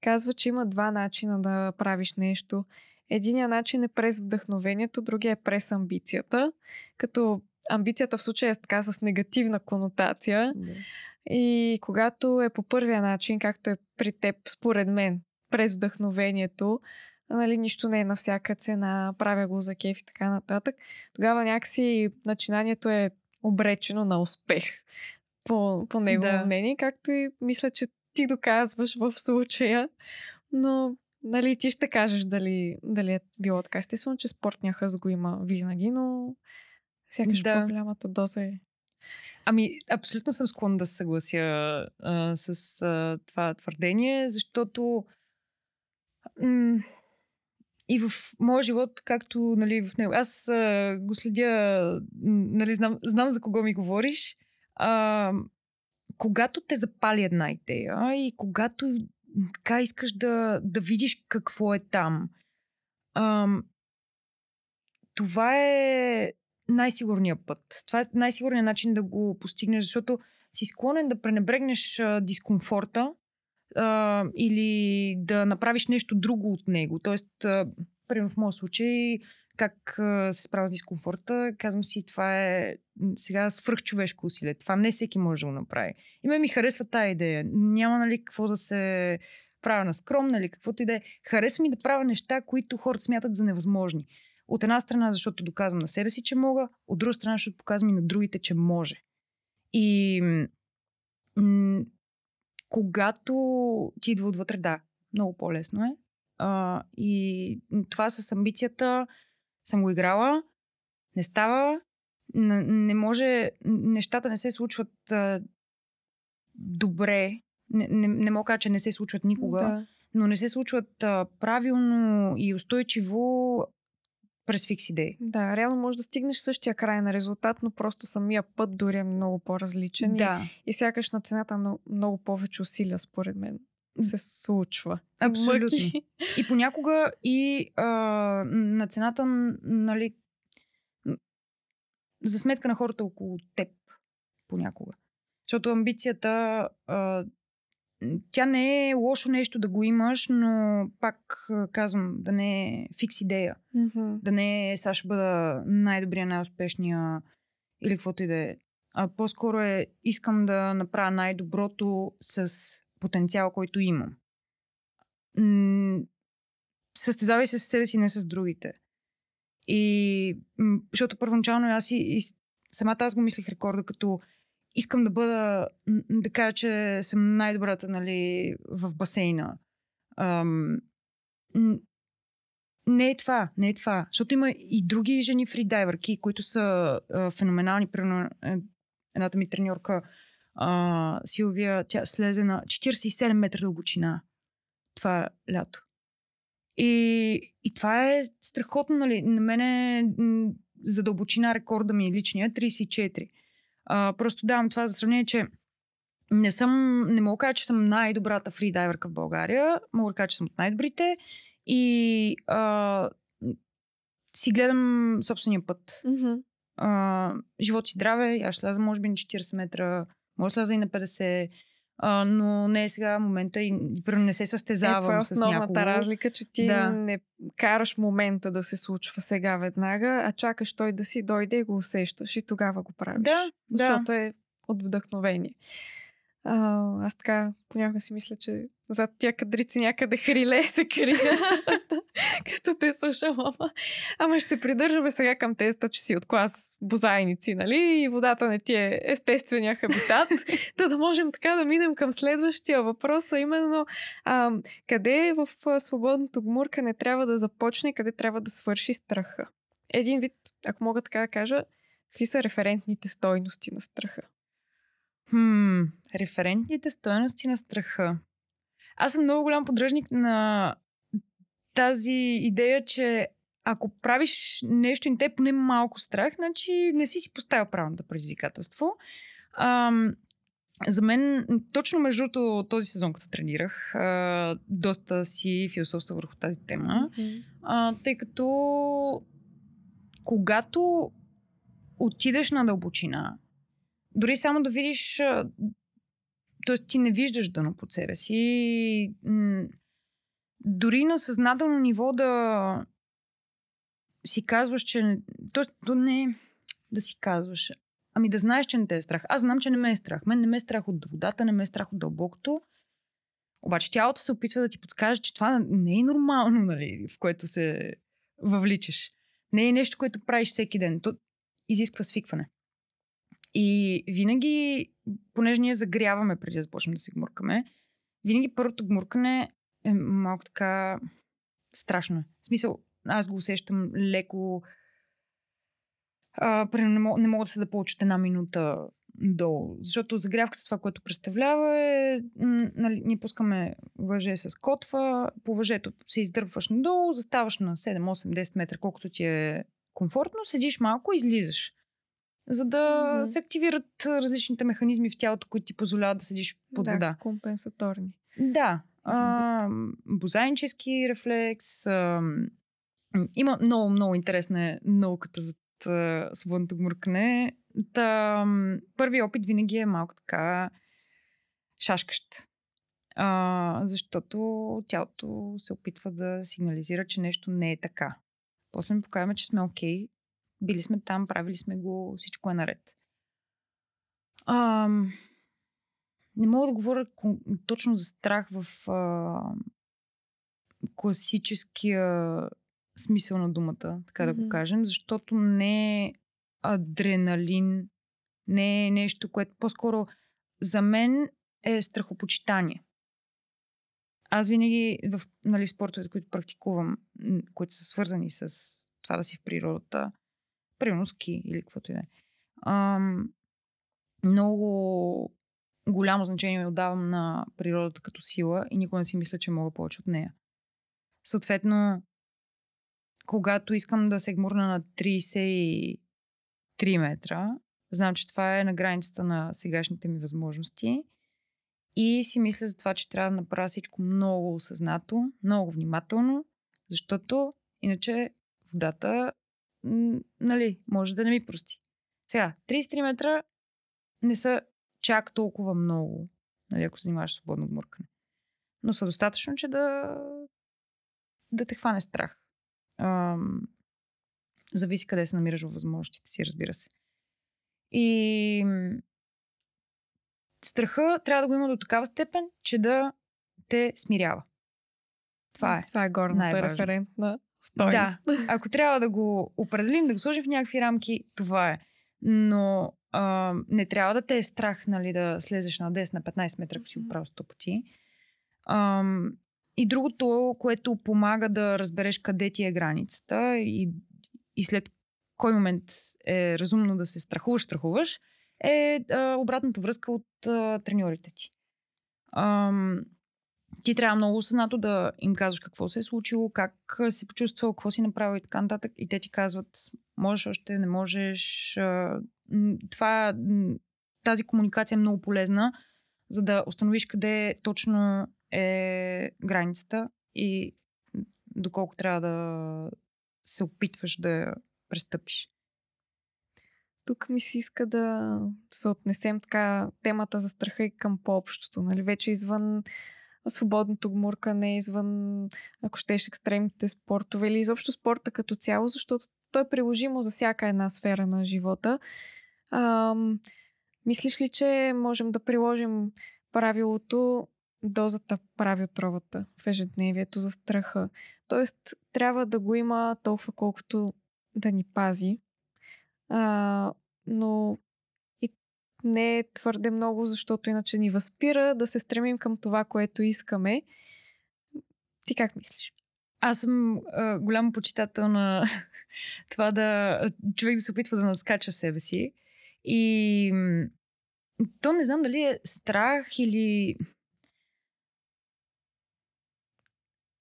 Speaker 1: казва, че има два начина да правиш нещо. Единият начин е през вдъхновението, другия е през амбицията, като амбицията в случая е така с негативна конотация. Да. И когато е по първия начин, както е при теб, според мен, през вдъхновението, нали, нищо не е на всяка цена, правя го за кеф и така нататък, тогава някакси начинанието е обречено на успех, по, по негово да. мнение, както и мисля, че ти доказваш в случая. Но нали, ти ще кажеш дали, дали е било така. Естествено, че спортния хъз го има винаги, но Сякаш да. по-голямата доза е.
Speaker 2: Ами, абсолютно съм склонна да се съглася а, с а, това твърдение, защото м- и в моя живот, както нали, в него, аз а, го следя, нали, знам, знам за кого ми говориш. А, когато те запали една идея и когато така искаш да, да видиш какво е там, а, това е най-сигурният път. Това е най-сигурният начин да го постигнеш, защото си склонен да пренебрегнеш а, дискомфорта а, или да направиш нещо друго от него. Тоест, а, примерно в моят случай, как се справя с дискомфорта, казвам си, това е сега свръхчовешко усилие. Това не всеки може да го направи. И ме ми харесва тази идея. Няма, нали, какво да се правя на скромна или каквото и да е. Харесва ми да правя неща, които хората смятат за невъзможни. От една страна, защото доказвам на себе си, че мога, от друга страна, защото показвам и на другите, че може. И м- когато ти идва отвътре, да, много по-лесно е. А, и това с амбицията съм го играла, не става, не, може, нещата не се случват а, добре. Не, не, не мога кажа, че не се случват никога, да. но не се случват а, правилно и устойчиво през фикс идеи.
Speaker 1: Да, реално може да стигнеш същия край на резултат, но просто самия път дори е много по-различен.
Speaker 2: Да.
Speaker 1: И, и сякаш на цената много, много повече усилия, според мен, се случва.
Speaker 2: Абсолютно. И понякога и а, на цената, нали, за сметка на хората около теб, понякога. Защото амбицията а, тя не е лошо нещо да го имаш, но пак казвам, да не е фикс идея.
Speaker 1: Mm-hmm.
Speaker 2: Да не е сега ще бъда най-добрия, най-успешния или каквото и да е. А по-скоро е искам да направя най-доброто с потенциал, който имам. състезавай се с себе си, не с другите. И защото първоначално аз и, и самата аз го мислих рекорда като искам да бъда, да кажа, че съм най-добрата нали, в басейна. Ам, не е това, не е това. Защото има и други жени фридайверки, които са а, феноменални. Примерно, е, едната ми треньорка а, Силвия, тя слезе на 47 метра дълбочина това лято. И, и това е страхотно, нали? На мене за дълбочина рекорда ми е личния 34. А, просто давам това за сравнение, че не съм, не мога да кажа, че съм най-добрата фридайверка в България. Мога да кажа, че съм от най-добрите. И а, си гледам собствения път.
Speaker 1: Mm-hmm.
Speaker 2: А, живот и здраве, аз ще сляза може би на 40 метра, може да и на 50, а, но не е сега момента и не се състезавам
Speaker 1: е, това е
Speaker 2: с
Speaker 1: основната
Speaker 2: някого.
Speaker 1: разлика, че ти
Speaker 2: Да.
Speaker 1: не караш момента да се случва сега веднага, а чакаш той да си дойде и го усещаш и тогава го правиш.
Speaker 2: Да, да.
Speaker 1: Защото е от вдъхновение. А, аз така понякога си мисля, че зад тия кадрици някъде хриле се крия, като те слушам, ама. Ама ще се придържаме сега към тезата, че си от клас бозайници, нали? И водата не ти е естествения хабитат. Та да можем така да минем към следващия въпрос, а именно а, къде в свободното гмуркане трябва да започне, къде трябва да свърши страха? Един вид, ако мога така да кажа, какви са референтните стойности на страха?
Speaker 2: Хм, референтните стоености на страха. Аз съм много голям поддръжник на тази идея, че ако правиш нещо и те е поне малко страх, значи не си си поставил правилното предизвикателство. Ам, за мен, точно между този сезон, като тренирах, а, доста си философства върху тази тема, а, тъй като когато отидеш на дълбочина, дори само да видиш, т.е. ти не виждаш дъно под себе си, дори на съзнателно ниво да си казваш, че... Тоест, то не да си казваш, ами да знаеш, че не те е страх. Аз знам, че не ме е страх. Мен не ме е страх от водата, не ме е страх от дълбокото. Обаче тялото се опитва да ти подскаже, че това не е нормално, нали, в което се въвличаш. Не е нещо, което правиш всеки ден. То изисква свикване. И винаги, понеже ние загряваме преди да започнем да се гмуркаме, винаги първото гмуркане е малко така страшно. В смисъл, аз го усещам леко. А, не, мога, не мога да се да получат една минута долу. Защото загрявката, това, което представлява е, нали, ние пускаме въже с котва, по въжето се издърпваш надолу, заставаш на 7, 8, 10 метра, колкото ти е комфортно, седиш малко излизаш. За да
Speaker 1: Мгм.
Speaker 2: се активират различните механизми в тялото, които ти позволяват да седиш под
Speaker 1: да,
Speaker 2: вода.
Speaker 1: компенсаторни.
Speaker 2: Да. А, бозайнически рефлекс. А, има много, много интересна е науката за свободното гмуркане. Та, м, първият опит винаги е малко така шашкащ. А, защото тялото се опитва да сигнализира, че нещо не е така. После ми показваме, че сме окей. Били сме там, правили сме го, всичко е наред. А, не мога да говоря точно за страх в а, класическия смисъл на думата, така да го кажем, защото не е адреналин, не е нещо, което по-скоро за мен е страхопочитание. Аз винаги в нали, спортовете, които практикувам, които са свързани с това да си в природата, примерно ски или каквото и да е, много голямо значение отдавам на природата като сила и никога не си мисля, че мога повече от нея. Съответно, когато искам да се гмурна на 33 метра, знам, че това е на границата на сегашните ми възможности и си мисля за това, че трябва да направя всичко много осъзнато, много внимателно, защото иначе водата, м, нали, може да не ми прости. Сега, 33 метра не са чак толкова много, нали, ако занимаваш свободно гмуркане. Но са достатъчно, че да, да те хване страх. Ам, зависи къде се намираш във възможностите си, разбира се. И страха трябва да го има до такава степен, че да те смирява. Това е.
Speaker 1: Това е горната референтна стойност.
Speaker 2: Да. Ако трябва да го определим, да го сложим в някакви рамки, това е. Но а, не трябва да те е страх нали, да слезеш на 10 на 15 метра, ако си го правил 100 пъти. А, и другото, което помага да разбереш къде ти е границата и, и след кой момент е разумно да се страхуваш, страхуваш, е а, обратната връзка от а, треньорите ти. Ам, ти трябва много осъзнато да им казваш какво се е случило, как си почувствал, какво си направил и така нататък. И те ти казват, можеш още, не можеш. Това, тази комуникация е много полезна, за да установиш къде точно е границата и доколко трябва да се опитваш да престъпиш.
Speaker 1: Тук ми се иска да се отнесем така темата за страха и към по-общото. Нали? Вече извън свободното гмуркане, извън, ако щеш, екстремните спортове или изобщо спорта като цяло, защото той е приложимо за всяка една сфера на живота. Ам, мислиш ли, че можем да приложим правилото дозата прави отровата в ежедневието за страха? Тоест, трябва да го има толкова колкото да ни пази. А, но не е твърде много, защото иначе ни възпира да се стремим към това, което искаме. Ти как мислиш?
Speaker 2: Аз съм а, голям почитател на това да човек да се опитва да надскача себе си. И то не знам дали е страх или...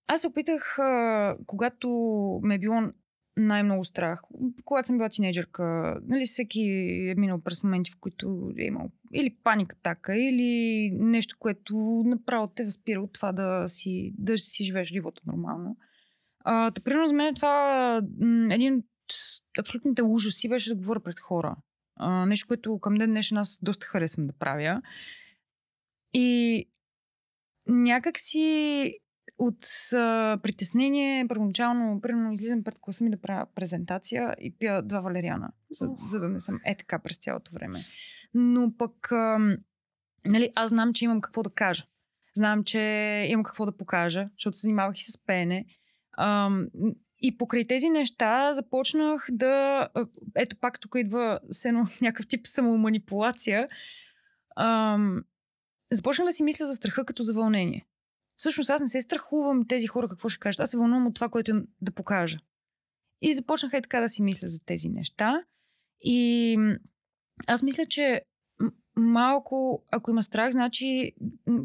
Speaker 2: Аз се опитах, а, когато ме е било най-много страх. Когато съм била тинейджърка, нали, всеки е минал през моменти, в които е имал или паника така, или нещо, което направо те възпира от това да си, да си живееш живота нормално. А, та, примерно за мен това един от абсолютните ужаси беше да говоря пред хора. А, нещо, което към ден днешен аз доста харесвам да правя. И някак си от а, притеснение, първоначално, примерно, излизам пред класа ми да правя презентация и пия два валериана, за, за да не съм е така през цялото време. Но пък, а, нали, аз знам, че имам какво да кажа. Знам, че имам какво да покажа, защото се занимавах и с пеене. А, и покрай тези неща започнах да... Ето пак тук идва сено някакъв тип самоманипулация. А, започнах да си мисля за страха като за вълнение. Всъщност аз не се страхувам тези хора какво ще кажат. Аз се вълнувам от това, което им да покажа. И започнах и така да си мисля за тези неща. И аз мисля, че малко, ако има страх, значи,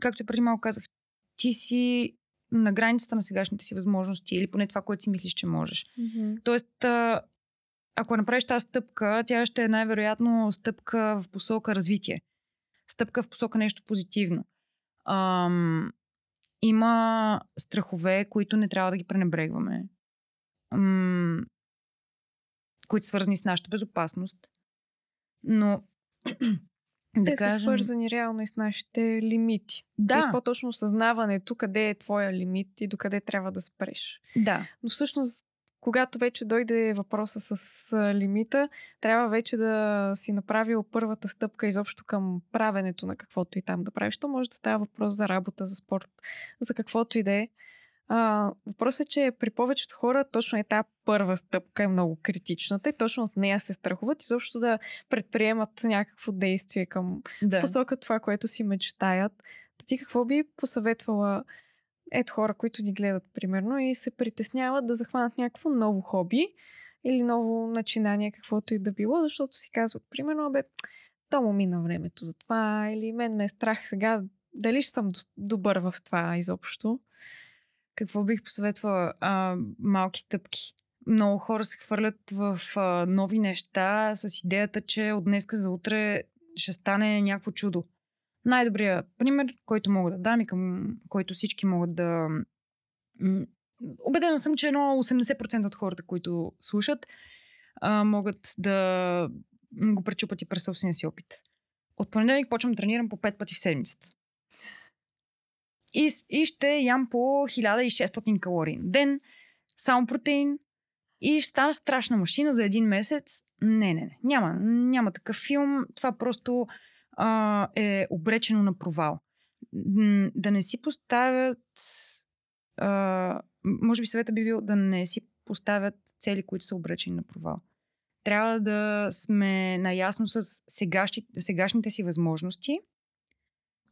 Speaker 2: както и преди малко казах, ти си на границата на сегашните си възможности или поне това, което си мислиш, че можеш.
Speaker 1: Mm-hmm.
Speaker 2: Тоест, ако направиш тази стъпка, тя ще е най-вероятно стъпка в посока развитие. Стъпка в посока нещо позитивно. Ам, има страхове, които не трябва да ги пренебрегваме. Ам, които свързани с нашата безопасност. Но
Speaker 1: да Те кажем... са свързани реално и с нашите лимити.
Speaker 2: Да.
Speaker 1: И по-точно осъзнаването къде е твоя лимит и докъде трябва да спреш.
Speaker 2: Да.
Speaker 1: Но всъщност, когато вече дойде въпроса с лимита, трябва вече да си направил първата стъпка изобщо към правенето на каквото и там да правиш. То може да става въпрос за работа, за спорт, за каквото и да е. Въпросът е, че при повечето хора точно е тази първа стъпка е много критичната и точно от нея се страхуват изобщо да предприемат някакво действие към да. посока това, което си мечтаят. Ти какво би посъветвала ето хора, които ни гледат примерно и се притесняват да захванат някакво ново хоби или ново начинание, каквото и да било, защото си казват примерно, бе, то му мина времето за това или мен ме е страх сега дали ще съм добър в това изобщо.
Speaker 2: Какво бих посъветвала? А, малки стъпки. Много хора се хвърлят в а, нови неща с идеята, че от днеска за утре ще стане някакво чудо. Най-добрият пример, който мога да дам и към който всички могат да... Обедена съм, че едно 80% от хората, които слушат, могат да го пречупат и през собствения си опит. От понеделник почвам да тренирам по 5 пъти в седмицата и, и ще ям по 1600 калории на ден, само протеин и стана страшна машина за един месец. Не, не, не. Няма, няма такъв филм. Това просто а, е обречено на провал. Да не си поставят. А, може би съвета би бил да не си поставят цели, които са обречени на провал. Трябва да сме наясно с сегашните, сегашните си възможности –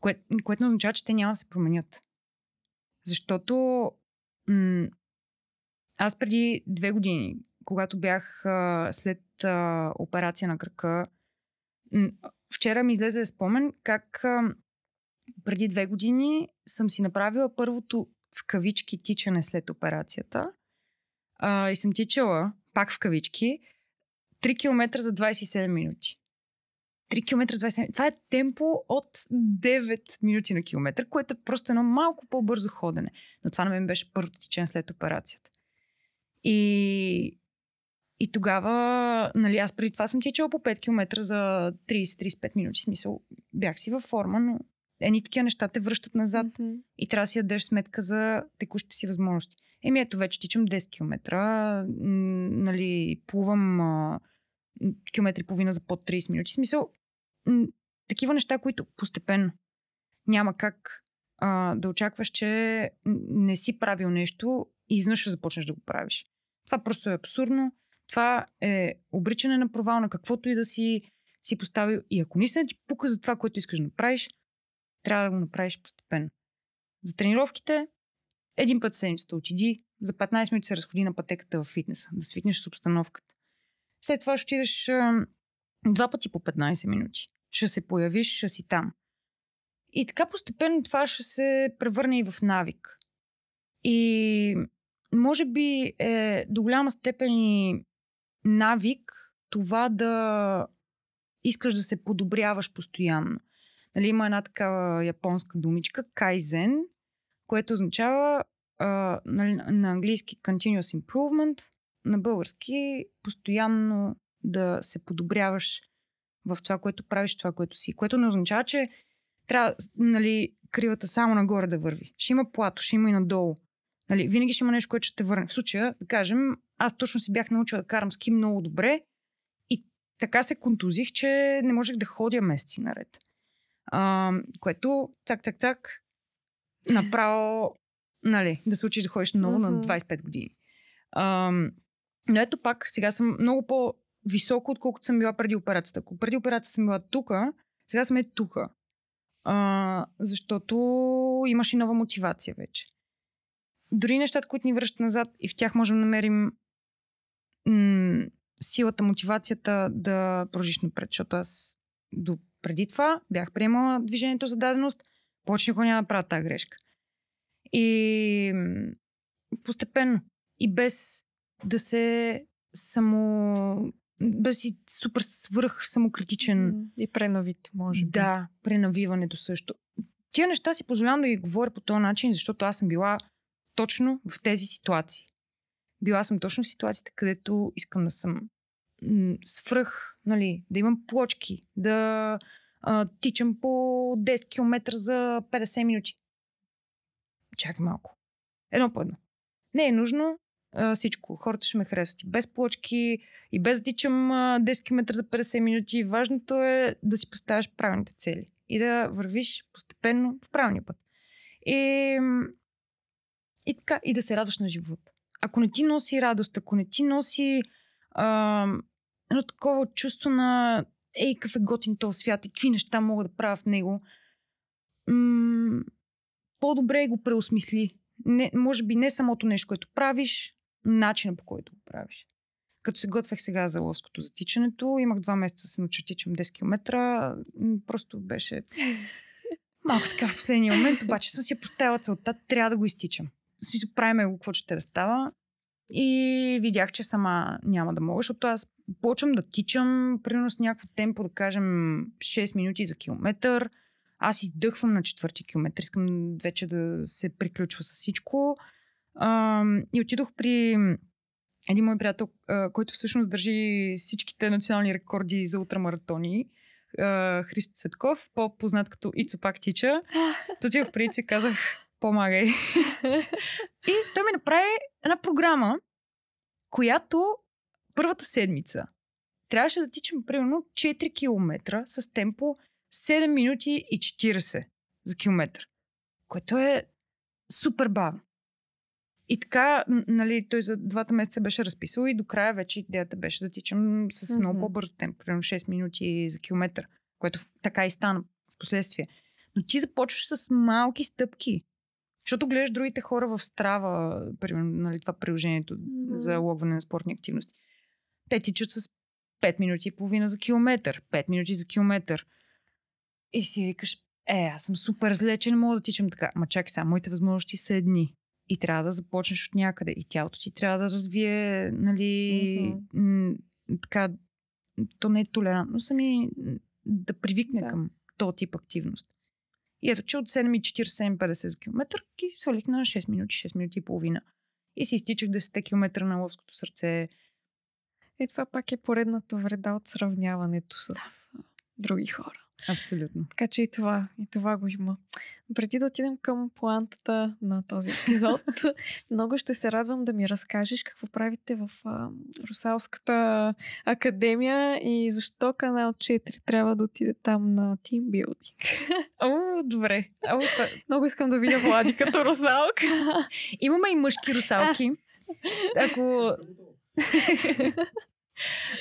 Speaker 2: Кое, което не означава, че те няма да се променят. Защото м- аз преди две години, когато бях а, след а, операция на кръка, вчера ми излезе спомен как а, преди две години съм си направила първото в кавички тичане след операцията. А, и съм тичала, пак в кавички, 3 км за 27 минути. 3 км 20 минути. Това е темпо от 9 минути на километър, което е просто едно малко по-бързо ходене. Но това на мен беше първото течение след операцията. И, и тогава, нали, аз преди това съм тичала по 5 км за 30-35 минути. Смисъл, бях си във форма, но едни такива неща те връщат назад
Speaker 1: Мгм.
Speaker 2: и трябва да си дадеш сметка за текущите си възможности. Еми ето вече тичам 10 км, нали, плувам а, километри и половина за под 30 минути. Смисъл, м, такива неща, които постепенно няма как а, да очакваш, че не си правил нещо и изнъж ще започнеш да го правиш. Това просто е абсурдно. Това е обричане на провал на каквото и да си, си поставил. И ако наистина ти пука за това, което искаш да направиш, трябва да го направиш постепенно. За тренировките, един път седмицата отиди, за 15 минути се разходи на пътеката в фитнеса, да свикнеш с обстановката. След това ще отидеш а, два пъти по 15 минути. Ще се появиш, ще си там. И така постепенно това ще се превърне и в навик. И може би е до голяма степен и навик това да искаш да се подобряваш постоянно. Нали, има една такава японска думичка, кайзен, което означава а, нали, на английски continuous improvement, на български постоянно да се подобряваш в това, което правиш, това, което си. Което не означава, че трябва нали, кривата само нагоре да върви. Ще има плато, ще има и надолу. Нали, винаги ще има нещо, което ще те върне. В случая, да кажем, аз точно си бях научила да карам ски много добре и така се контузих, че не можех да ходя месеци наред. А, което, цак-цак-цак, направо, нали, да се учиш да ходиш много на
Speaker 1: Мгм.
Speaker 2: 25 години. А, но ето пак, сега съм много по-високо, отколкото съм била преди операцията. Ако преди операцията съм била тука, сега съм е тука. А, защото имаш и нова мотивация вече. Дори нещата, които ни връщат назад и в тях можем да намерим м- силата, мотивацията да продължиш напред. Защото аз до преди това бях приемала движението за даденост, повече никога няма да правя тази грешка. И м, постепенно и без да се само без си супер свръх самокритичен.
Speaker 1: И пренавит, може би.
Speaker 2: Да, пренавиването също. Тия неща си позволявам да ги говоря по този начин, защото аз съм била точно в тези ситуации. Била съм точно в ситуациите, където искам да съм м- свръх, нали, да имам плочки, да а, тичам по 10 км за 50 минути. Чакай малко. Едно по едно. Не е нужно а, всичко. Хората ще ме харесват и без плочки, и без да тичам а, 10 км за 50 минути. Важното е да си поставяш правилните цели и да вървиш постепенно в правилния път. И, и така, и да се радваш на живота. Ако не ти носи радост, ако не ти носи а, едно такова чувство на ей, какъв е готин този свят и какви неща мога да правя в него, м- по-добре го преосмисли. Не, може би не самото нещо, което правиш, начина по който го правиш. Като се готвех сега за ловското затичането, имах два месеца се науча тичам 10 км. Просто беше малко така в последния момент, обаче съм си поставила целта, трябва да го изтичам. В смисъл, правиме го, какво ще да става. И видях, че сама няма да мога, защото аз почвам да тичам, примерно с някакво темпо, да кажем 6 минути за километър. Аз издъхвам на четвърти километър, искам вече да се приключва с всичко. А, и отидох при един мой приятел, който всъщност държи всичките национални рекорди за ултрамаратони. а, Христо Цветков, по-познат като Ицо пак тича. Отидох при Ицо и казах, помагай. и той ми направи една програма, която първата седмица трябваше да тичам примерно 4 км с темпо 7 минути и 40 за километър. Което е супер бавно. И така, нали, той за двата месеца беше разписал и до края вече идеята беше да тичам с много
Speaker 1: Мгм.
Speaker 2: по-бързо темпо, примерно 6 минути за километър, което така и стана в последствие. Но ти започваш с малки стъпки. Защото гледаш другите хора в Страва, примерно, нали, това приложението
Speaker 1: Мгм.
Speaker 2: за логване на спортни активности. Те тичат с 5 минути и половина за километър, 5 минути за километър. И си викаш, е, аз съм супер зле, че не мога да тичам така. Ма чакай сега, моите възможности са едни. И трябва да започнеш от някъде. И тялото ти трябва да развие, нали, м- така, то не е толерантно, сами да привикне
Speaker 1: Да.
Speaker 2: към този тип активност. И ето, че от 7,47-50 за километър ги свалих на 6 минути, 6 минути и половина. И си изтичах 10 км на лъвското сърце.
Speaker 1: И това пак е поредната вреда от сравняването с а, други хора.
Speaker 2: Абсолютно.
Speaker 1: Така че и това, и това го има. Преди да отидем към плантата на този епизод, много ще се радвам да ми разкажеш какво правите в а, Русалската академия и защо канал 4 трябва да отиде там на тимбилдинг.
Speaker 2: О, добре. О.
Speaker 1: Много искам да видя Влади като русалка.
Speaker 2: Имаме и мъжки русалки. Ако...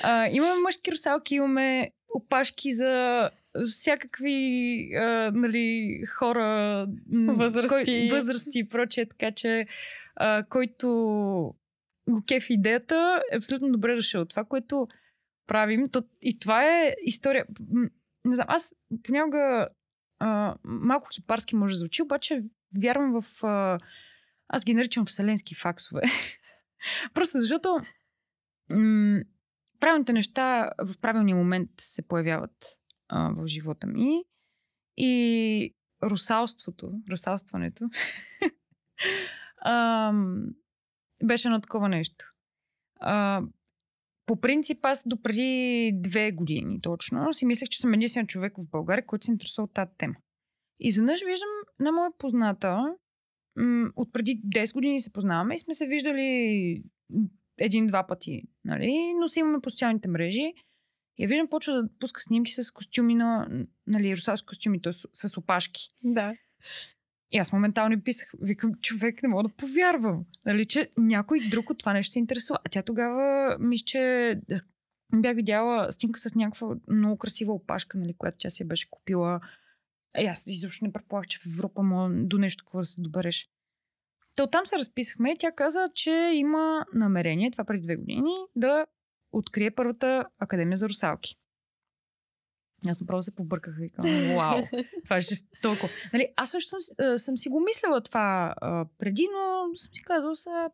Speaker 2: а, имаме мъжки русалки, имаме опашки за всякакви а, нали, хора,
Speaker 1: Възрасти.
Speaker 2: Кой, възрасти и прочее, така че а, който го кефи идеята, е абсолютно добре дошъл. Това, което правим, то, и това е история. Не знам, аз понякога а, малко хипарски може да звучи, обаче вярвам в... А, аз ги наричам вселенски факсове. Просто защото м- правилните неща в правилния момент се появяват в живота ми. И русалството, русалстването, беше едно такова нещо. По принцип, аз допреди две години точно си мислех, че съм единствен човек в България, който се интересува от тази тема. И заднъж виждам на моя позната, от преди 10 години се познаваме и сме се виждали един-два пъти, нали? но си имаме по социалните мрежи. Я виждам, почва да пуска снимки с костюми на, нали, русалски костюми, т.е. с опашки.
Speaker 1: да.
Speaker 2: И аз моментално им писах, викам, човек, не мога да повярвам, нали, че някой друг от това нещо се интересува. А тя тогава, мисля, че бях видяла снимка с някаква много красива опашка, нали, която тя си беше купила. И аз изобщо не предполагах, че в Европа може до нещо такова да се добереш. Та оттам се разписахме и тя каза, че има намерение, това преди две години, да открие първата академия за русалки. Аз направо се побърках и казвам, вау, това е толкова. Нали, аз също съм, съм си го мислила това а, преди, но съм си казала сега,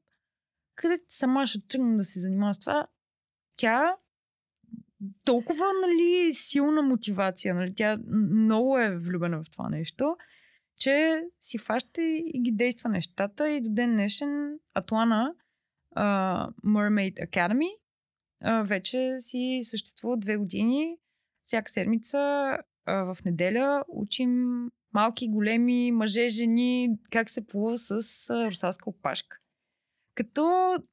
Speaker 2: къде сама ще тръгна да се занимавам с това. Тя толкова нали, силна мотивация, нали, тя много е влюбена в това нещо, че си фаща и, и ги действа нещата и до ден днешен Атлана uh, Mermaid Academy вече си съществува две години. Всяка седмица в неделя учим малки, големи мъже, жени, как се плува с uh, русалска опашка. Като,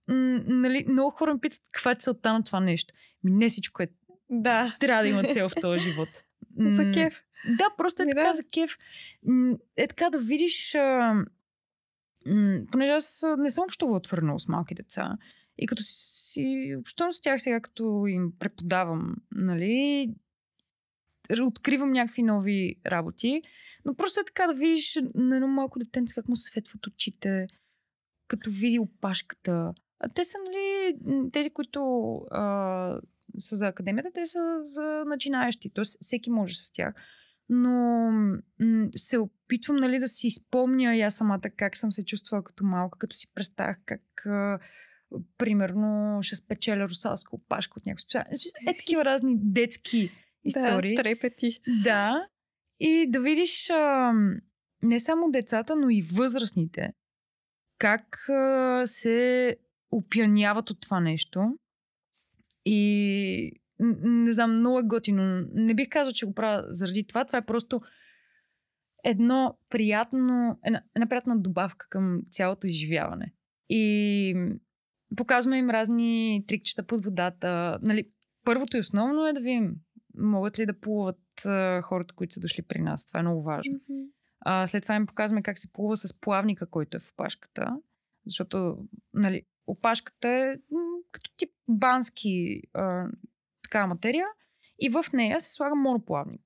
Speaker 2: м- нали, много хора ме питат каква е целта на това нещо. Ми не всичко е.
Speaker 1: Да.
Speaker 2: Трябва да има цел в този живот.
Speaker 1: За кеф.
Speaker 2: да, просто е така
Speaker 1: да.
Speaker 2: за кеф. Е така да видиш... А, м, понеже аз а, не съм общувала твърно с малки деца. И като си, общувам с тях сега, като им преподавам, нали, откривам някакви нови работи. Но просто е така да видиш на едно малко детенце как му светват очите, като види опашката. А те са, нали, тези, които а, са за академията, те са за начинаещи. Тоест всеки може с тях. Но м- се опитвам, нали, да си спомня и аз самата как съм се чувствала като малка, като си представях как а, примерно ще спечеля русалска опашка от някакво специално. Е, такива разни детски истории.
Speaker 1: Да, трепети.
Speaker 2: Да. И да видиш а, не само децата, но и възрастните как а, се опяняват от това нещо. И не знам, много е готино. Не бих казал, че го правя заради това. Това е просто едно приятно, една, една приятна добавка към цялото изживяване. И показваме им разни трикчета под водата. Нали, първото и основно е да видим могат ли да плуват а, хората, които са дошли при нас. Това е много важно. А, след това им показваме как се плува с плавника, който е в опашката. Защото, нали, опашката е м, като тип бански а, такава материя и в нея се слага моноплавник.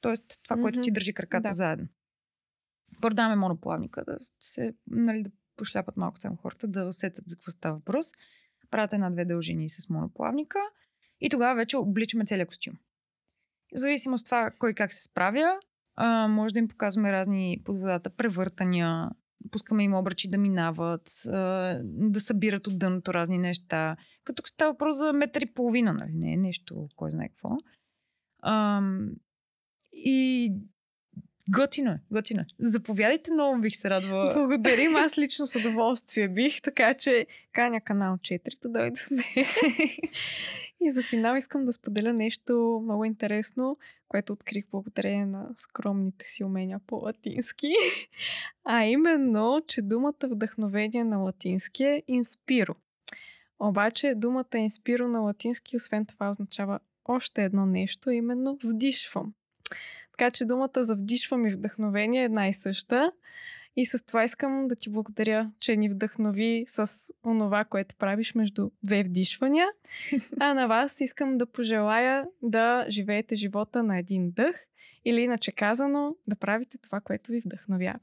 Speaker 2: Тоест това, което ти държи краката
Speaker 1: Да.
Speaker 2: заедно. Продаваме моноплавника, да се, нали, да пошляпат малко там хората, да усетят за какво става въпрос. Правят една-две дължини с моноплавника и тогава вече обличаме целият костюм. В зависимост от това кой как се справя, а, може да им показваме разни под водата превъртания, пускаме им обръчи да минават, да събират от дъното разни неща. Като става въпрос за метър и половина, нали? Не е нещо, кой знае какво. И готино е, готино е. Заповядайте, много бих се радвала.
Speaker 1: Благодарим, аз лично с удоволствие бих, така че каня канал 4 да дойде сме. И за финал искам да споделя нещо много интересно, което открих благодарение на скромните си умения по латински. А именно, че думата вдъхновение на латински е инспиро. Обаче думата инспиро на латински, освен това, означава още едно нещо, именно вдишвам. Така че думата за вдишвам и вдъхновение е една и съща. И с това искам да ти благодаря, че ни вдъхнови с онова, което правиш между две вдишвания. А на вас искам да пожелая да живеете живота на един дъх или иначе казано да правите това, което ви вдъхновява.